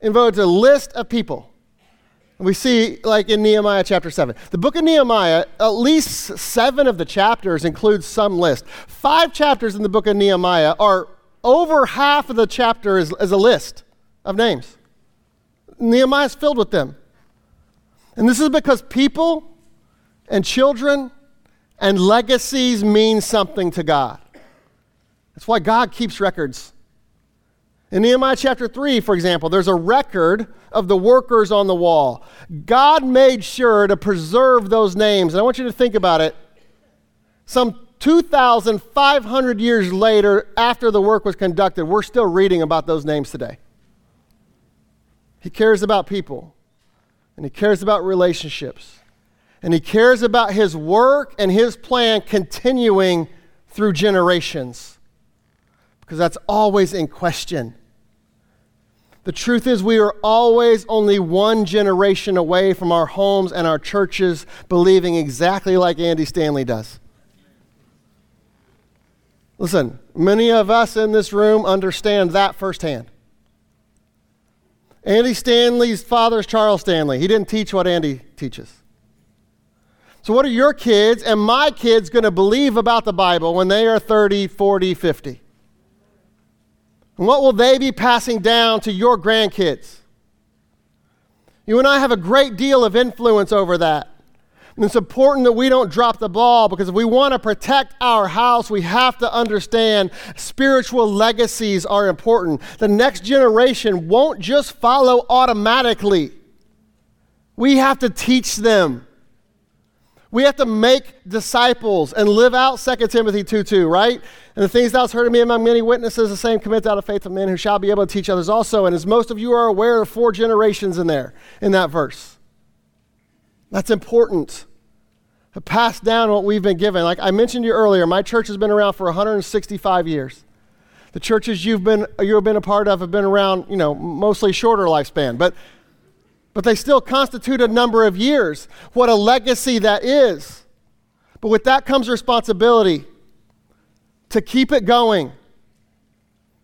involved a list of people. We see, like in Nehemiah chapter 7. The book of Nehemiah, at least seven of the chapters include some list. Five chapters in the book of Nehemiah are over half of the chapter is, is a list of names. Nehemiah is filled with them. And this is because people and children and legacies mean something to God. That's why God keeps records in Nehemiah chapter 3, for example, there's a record of the workers on the wall. God made sure to preserve those names. And I want you to think about it. Some 2,500 years later, after the work was conducted, we're still reading about those names today. He cares about people, and He cares about relationships, and He cares about His work and His plan continuing through generations because that's always in question. The truth is, we are always only one generation away from our homes and our churches believing exactly like Andy Stanley does. Listen, many of us in this room understand that firsthand. Andy Stanley's father is Charles Stanley. He didn't teach what Andy teaches. So, what are your kids and my kids going to believe about the Bible when they are 30, 40, 50? And what will they be passing down to your grandkids? You and I have a great deal of influence over that. And it's important that we don't drop the ball because if we want to protect our house, we have to understand spiritual legacies are important. The next generation won't just follow automatically, we have to teach them. We have to make disciples and live out 2 Timothy 2 2, right? And the things thou hast heard of me among many witnesses, the same commit out of faith of men who shall be able to teach others also. And as most of you are aware, four generations in there, in that verse. That's important. To pass down what we've been given. Like I mentioned to you earlier, my church has been around for 165 years. The churches you've been you've been a part of have been around, you know, mostly shorter lifespan, but but they still constitute a number of years. What a legacy that is. But with that comes responsibility to keep it going.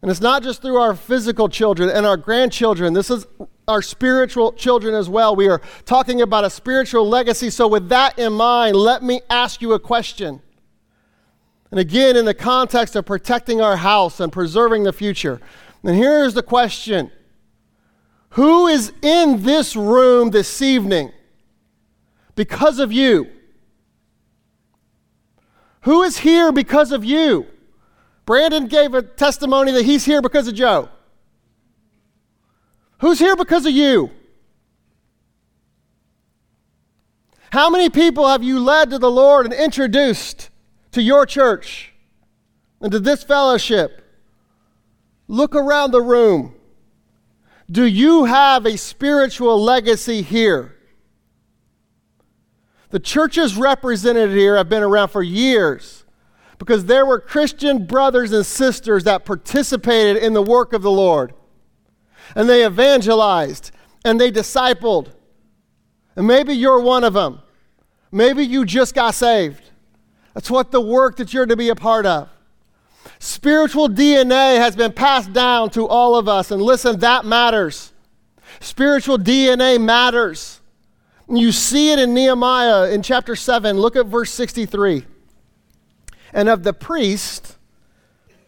And it's not just through our physical children and our grandchildren. This is our spiritual children as well. We are talking about a spiritual legacy. So, with that in mind, let me ask you a question. And again, in the context of protecting our house and preserving the future. And here's the question Who is in this room this evening because of you? Who is here because of you? Brandon gave a testimony that he's here because of Joe. Who's here because of you? How many people have you led to the Lord and introduced to your church and to this fellowship? Look around the room. Do you have a spiritual legacy here? The churches represented here have been around for years because there were Christian brothers and sisters that participated in the work of the Lord and they evangelized and they discipled. And maybe you're one of them. Maybe you just got saved. That's what the work that you're to be a part of. Spiritual DNA has been passed down to all of us. And listen, that matters. Spiritual DNA matters. You see it in Nehemiah in chapter 7. Look at verse 63. And of the priest,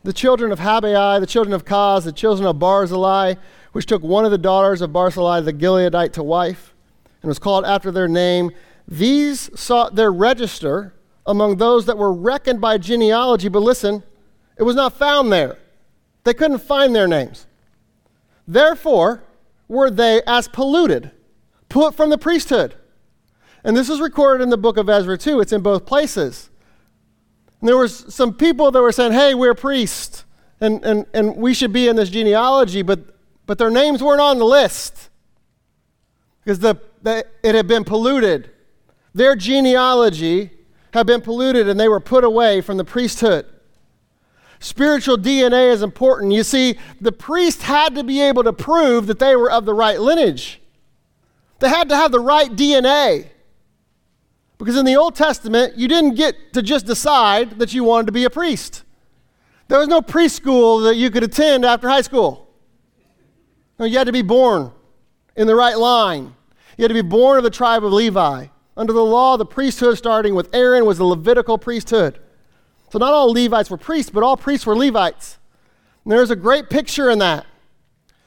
the children of Habaiah, the children of Koz, the children of Barzillai, which took one of the daughters of Barzillai the Gileadite to wife, and was called after their name. These sought their register among those that were reckoned by genealogy, but listen, it was not found there. They couldn't find their names. Therefore, were they as polluted, put from the priesthood. And this is recorded in the book of Ezra too. It's in both places. And there were some people that were saying, hey, we're priests, and, and, and we should be in this genealogy, but but their names weren't on the list because the, the, it had been polluted. Their genealogy had been polluted and they were put away from the priesthood. Spiritual DNA is important. You see, the priest had to be able to prove that they were of the right lineage. They had to have the right DNA. Because in the Old Testament, you didn't get to just decide that you wanted to be a priest. There was no preschool that you could attend after high school. No, you had to be born in the right line. You had to be born of the tribe of Levi. Under the law, the priesthood starting with Aaron was the Levitical priesthood. So not all Levites were priests, but all priests were Levites. And there's a great picture in that.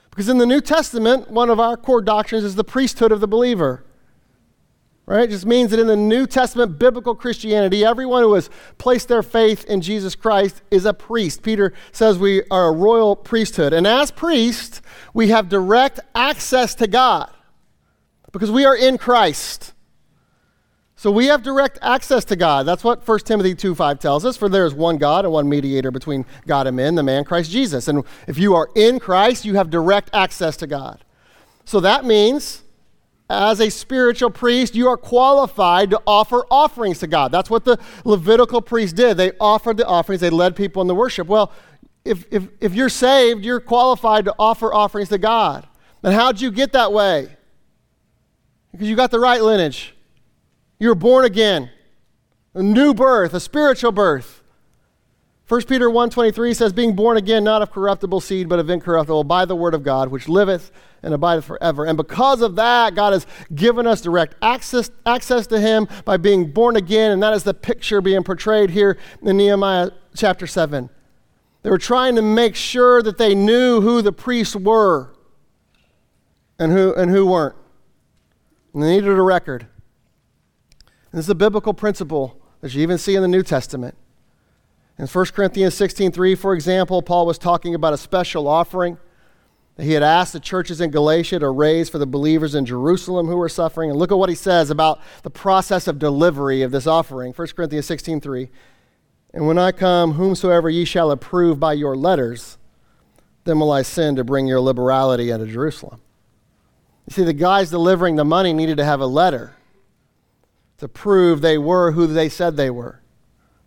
Because in the New Testament, one of our core doctrines is the priesthood of the believer right? It just means that in the New Testament biblical Christianity, everyone who has placed their faith in Jesus Christ is a priest. Peter says we are a royal priesthood. And as priests, we have direct access to God because we are in Christ. So we have direct access to God. That's what 1 Timothy 2 5 tells us. For there is one God and one mediator between God and men, the man Christ Jesus. And if you are in Christ, you have direct access to God. So that means as a spiritual priest, you are qualified to offer offerings to God. That's what the Levitical priests did. They offered the offerings, they led people in the worship. Well, if, if, if you're saved, you're qualified to offer offerings to God. And how'd you get that way? Because you got the right lineage. You were born again, a new birth, a spiritual birth. 1 Peter 1.23 says, being born again, not of corruptible seed, but of incorruptible, by the word of God, which liveth and abideth forever. And because of that, God has given us direct access, access to him by being born again, and that is the picture being portrayed here in Nehemiah chapter 7. They were trying to make sure that they knew who the priests were and who, and who weren't. And they needed a record. This is a biblical principle that you even see in the New Testament. In 1 Corinthians 16:3, for example, Paul was talking about a special offering that he had asked the churches in Galatia to raise for the believers in Jerusalem who were suffering. And look at what he says about the process of delivery of this offering. 1 Corinthians 16:3. And when I come, whomsoever ye shall approve by your letters, then will I send to bring your liberality unto Jerusalem. You see, the guys delivering the money needed to have a letter to prove they were who they said they were.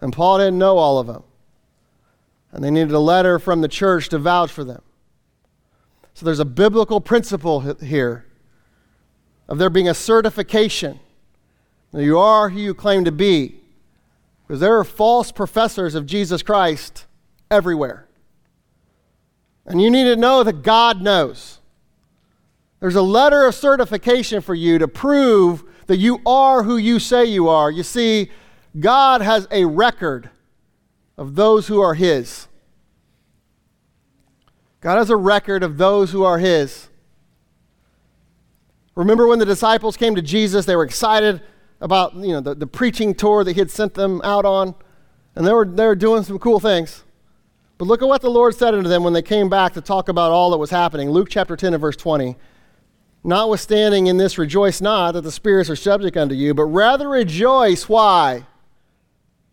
And Paul didn't know all of them. And they needed a letter from the church to vouch for them. So there's a biblical principle here of there being a certification that you are who you claim to be. Because there are false professors of Jesus Christ everywhere. And you need to know that God knows. There's a letter of certification for you to prove that you are who you say you are. You see, God has a record of those who are His. God has a record of those who are His. Remember when the disciples came to Jesus, they were excited about you know, the, the preaching tour that He had sent them out on, and they were, they were doing some cool things. But look at what the Lord said unto them when they came back to talk about all that was happening. Luke chapter 10 and verse 20. Notwithstanding in this, rejoice not that the spirits are subject unto you, but rather rejoice. Why?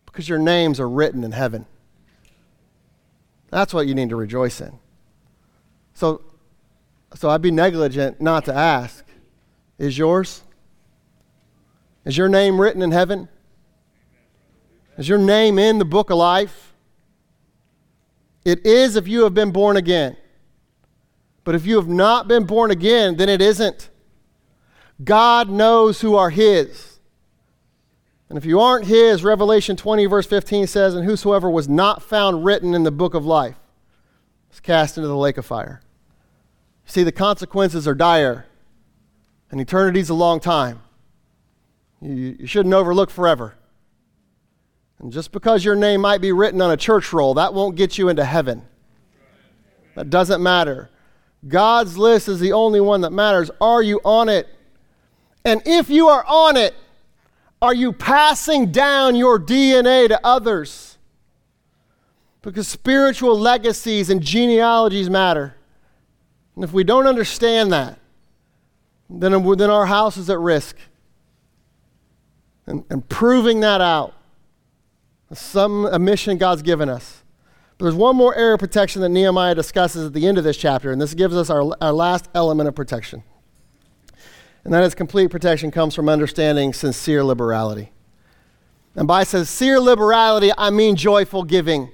Because your names are written in heaven. That's what you need to rejoice in. So, so I'd be negligent not to ask Is yours? Is your name written in heaven? Is your name in the book of life? It is if you have been born again. But if you have not been born again, then it isn't. God knows who are His. And if you aren't His, Revelation 20, verse 15 says, And whosoever was not found written in the book of life is cast into the lake of fire. See, the consequences are dire, and eternity's a long time. You, you shouldn't overlook forever. And just because your name might be written on a church roll, that won't get you into heaven. That doesn't matter. God's list is the only one that matters. Are you on it? And if you are on it, are you passing down your DNA to others? Because spiritual legacies and genealogies matter. And if we don't understand that, then, then our house is at risk. And, and proving that out, is some a mission God's given us. There's one more area of protection that Nehemiah discusses at the end of this chapter, and this gives us our, our last element of protection. And that is complete protection comes from understanding sincere liberality. And by sincere liberality, I mean joyful giving.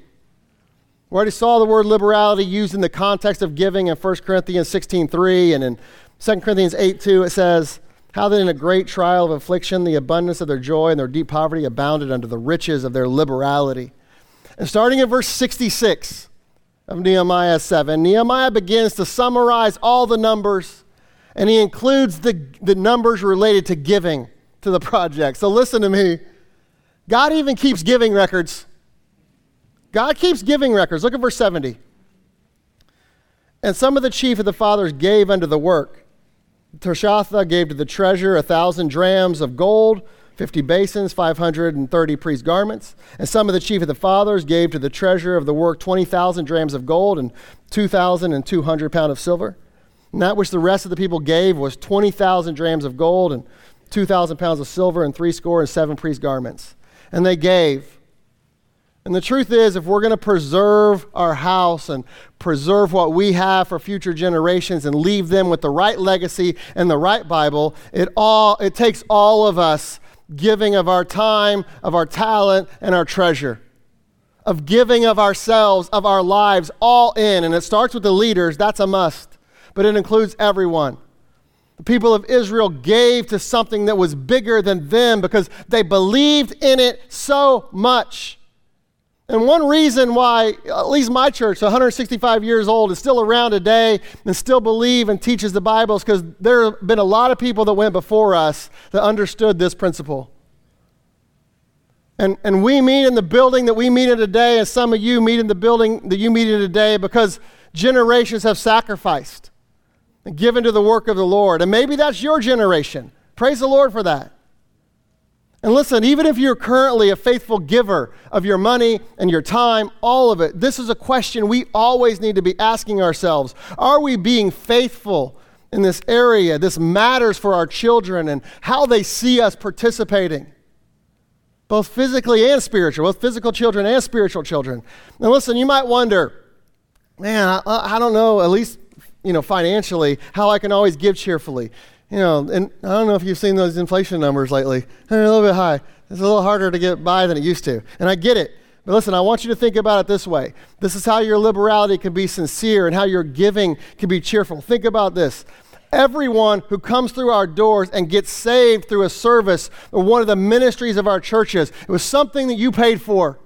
We already saw the word liberality used in the context of giving in 1 Corinthians 16.3 and in 2 Corinthians 8.2 it says, How then in a great trial of affliction the abundance of their joy and their deep poverty abounded under the riches of their liberality. And starting in verse 66 of Nehemiah 7, Nehemiah begins to summarize all the numbers, and he includes the, the numbers related to giving to the project. So listen to me. God even keeps giving records. God keeps giving records. Look at verse 70. And some of the chief of the fathers gave unto the work. Tirshatha gave to the treasure a thousand drams of gold 50 basins, 530 priest garments. And some of the chief of the fathers gave to the treasurer of the work 20,000 drams of gold and 2,200 pound of silver. And that which the rest of the people gave was 20,000 drams of gold and 2,000 pounds of silver and three score and seven priest garments. And they gave. And the truth is, if we're going to preserve our house and preserve what we have for future generations and leave them with the right legacy and the right Bible, it all it takes all of us giving of our time, of our talent, and our treasure, of giving of ourselves, of our lives, all in. And it starts with the leaders, that's a must, but it includes everyone. The people of Israel gave to something that was bigger than them because they believed in it so much. And one reason why, at least my church, 165 years old, is still around today and still believe and teaches the Bible is because there have been a lot of people that went before us that understood this principle. And, and we meet in the building that we meet in today, and some of you meet in the building that you meet in today because generations have sacrificed and given to the work of the Lord. And maybe that's your generation. Praise the Lord for that. And listen, even if you're currently a faithful giver of your money and your time, all of it, this is a question we always need to be asking ourselves. Are we being faithful in this area? This matters for our children and how they see us participating, both physically and spiritual, both physical children and spiritual children. Now, listen, you might wonder, man, I, I don't know, at least you know, financially, how I can always give cheerfully. You know, and I don't know if you've seen those inflation numbers lately. They're a little bit high. It's a little harder to get by than it used to. And I get it. But listen, I want you to think about it this way. This is how your liberality can be sincere and how your giving can be cheerful. Think about this. Everyone who comes through our doors and gets saved through a service or one of the ministries of our churches, it was something that you paid for.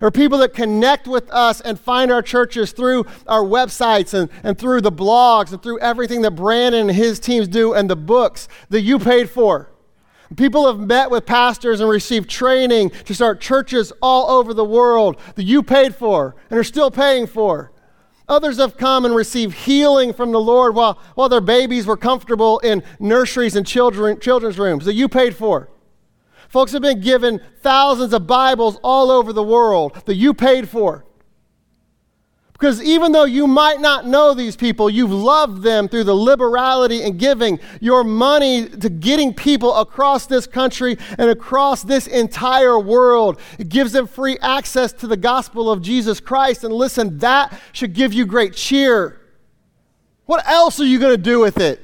Are people that connect with us and find our churches through our websites and, and through the blogs and through everything that Brandon and his teams do and the books that you paid for. People have met with pastors and received training to start churches all over the world that you paid for and are still paying for. Others have come and received healing from the Lord while, while their babies were comfortable in nurseries and children, children's rooms that you paid for. Folks have been given thousands of Bibles all over the world that you paid for. Because even though you might not know these people, you've loved them through the liberality and giving your money to getting people across this country and across this entire world. It gives them free access to the gospel of Jesus Christ. And listen, that should give you great cheer. What else are you going to do with it?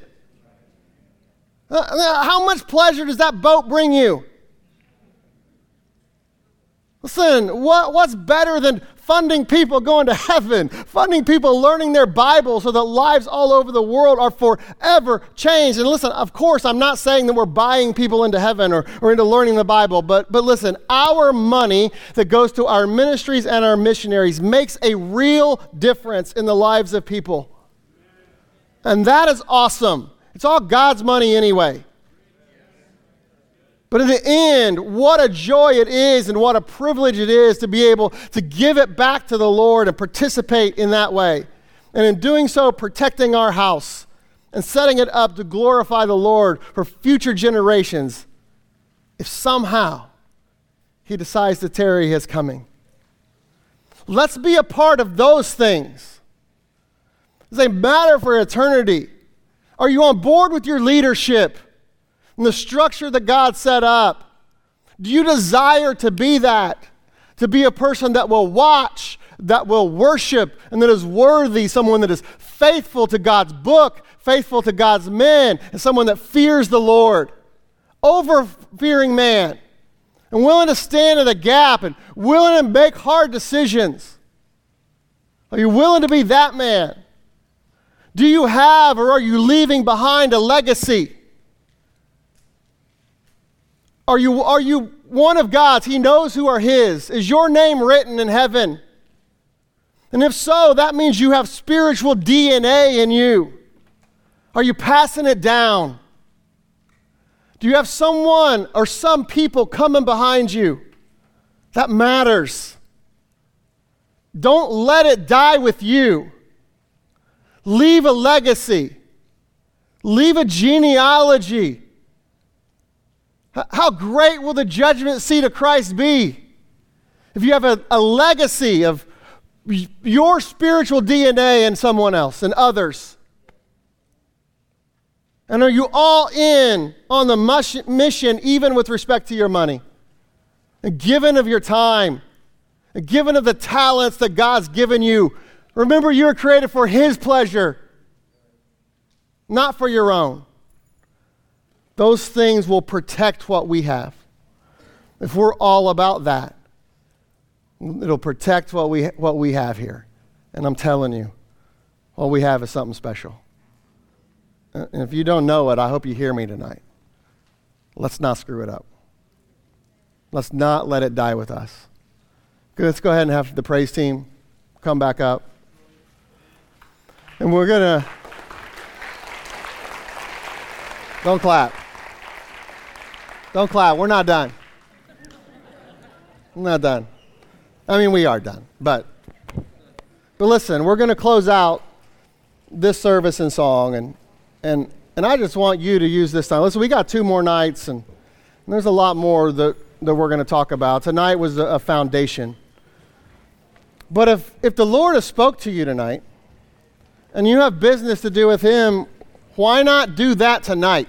Uh, how much pleasure does that boat bring you? Listen, what, what's better than funding people going to heaven, funding people learning their Bible so that lives all over the world are forever changed? And listen, of course, I'm not saying that we're buying people into heaven or, or into learning the Bible, but, but listen, our money that goes to our ministries and our missionaries makes a real difference in the lives of people. And that is awesome. It's all God's money anyway. But in the end, what a joy it is and what a privilege it is to be able to give it back to the Lord and participate in that way. And in doing so, protecting our house and setting it up to glorify the Lord for future generations if somehow He decides to tarry His coming. Let's be a part of those things. They matter for eternity. Are you on board with your leadership? And the structure that God set up? Do you desire to be that? To be a person that will watch, that will worship, and that is worthy, someone that is faithful to God's book, faithful to God's men, and someone that fears the Lord over fearing man, and willing to stand in the gap and willing to make hard decisions? Are you willing to be that man? Do you have or are you leaving behind a legacy? Are you, are you one of God's? He knows who are His. Is your name written in heaven? And if so, that means you have spiritual DNA in you. Are you passing it down? Do you have someone or some people coming behind you? That matters. Don't let it die with you. Leave a legacy, leave a genealogy. How great will the judgment seat of Christ be if you have a, a legacy of your spiritual DNA in someone else and others? And are you all in on the mission, even with respect to your money? And given of your time, and given of the talents that God's given you. Remember, you were created for His pleasure, not for your own. Those things will protect what we have. If we're all about that, it'll protect what we, what we have here. And I'm telling you, what we have is something special. And if you don't know it, I hope you hear me tonight. Let's not screw it up. Let's not let it die with us. Let's go ahead and have the praise team come back up. And we're going to. Don't clap. Don't clap. We're not done. Not done. I mean, we are done, but but listen, we're going to close out this service in song, and and and I just want you to use this time. Listen, we got two more nights, and, and there's a lot more that that we're going to talk about. Tonight was a, a foundation. But if if the Lord has spoke to you tonight, and you have business to do with Him, why not do that tonight?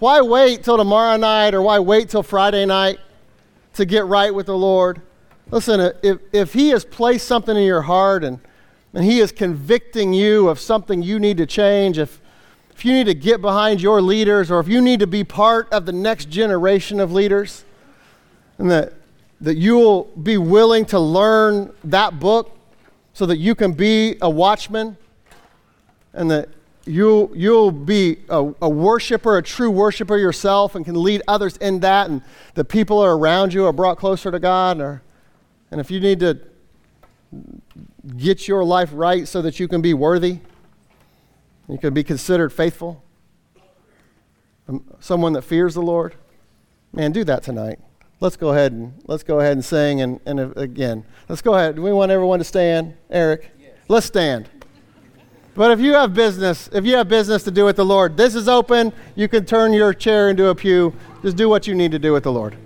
Why wait till tomorrow night or why wait till Friday night to get right with the Lord? Listen, if, if He has placed something in your heart and, and He is convicting you of something you need to change, if, if you need to get behind your leaders, or if you need to be part of the next generation of leaders, and that, that you'll be willing to learn that book so that you can be a watchman, and that you'll, you'll be a, a worshiper, a true worshiper yourself, and can lead others in that, and the people are around you are brought closer to God. Or, and if you need to get your life right so that you can be worthy, you can be considered faithful, um, someone that fears the Lord. Man, do that tonight. Let's go ahead and let's go ahead and sing and, and again. Let's go ahead. Do we want everyone to stand, Eric? Yes. Let's stand. But if you have business, if you have business to do with the Lord, this is open. You can turn your chair into a pew. Just do what you need to do with the Lord.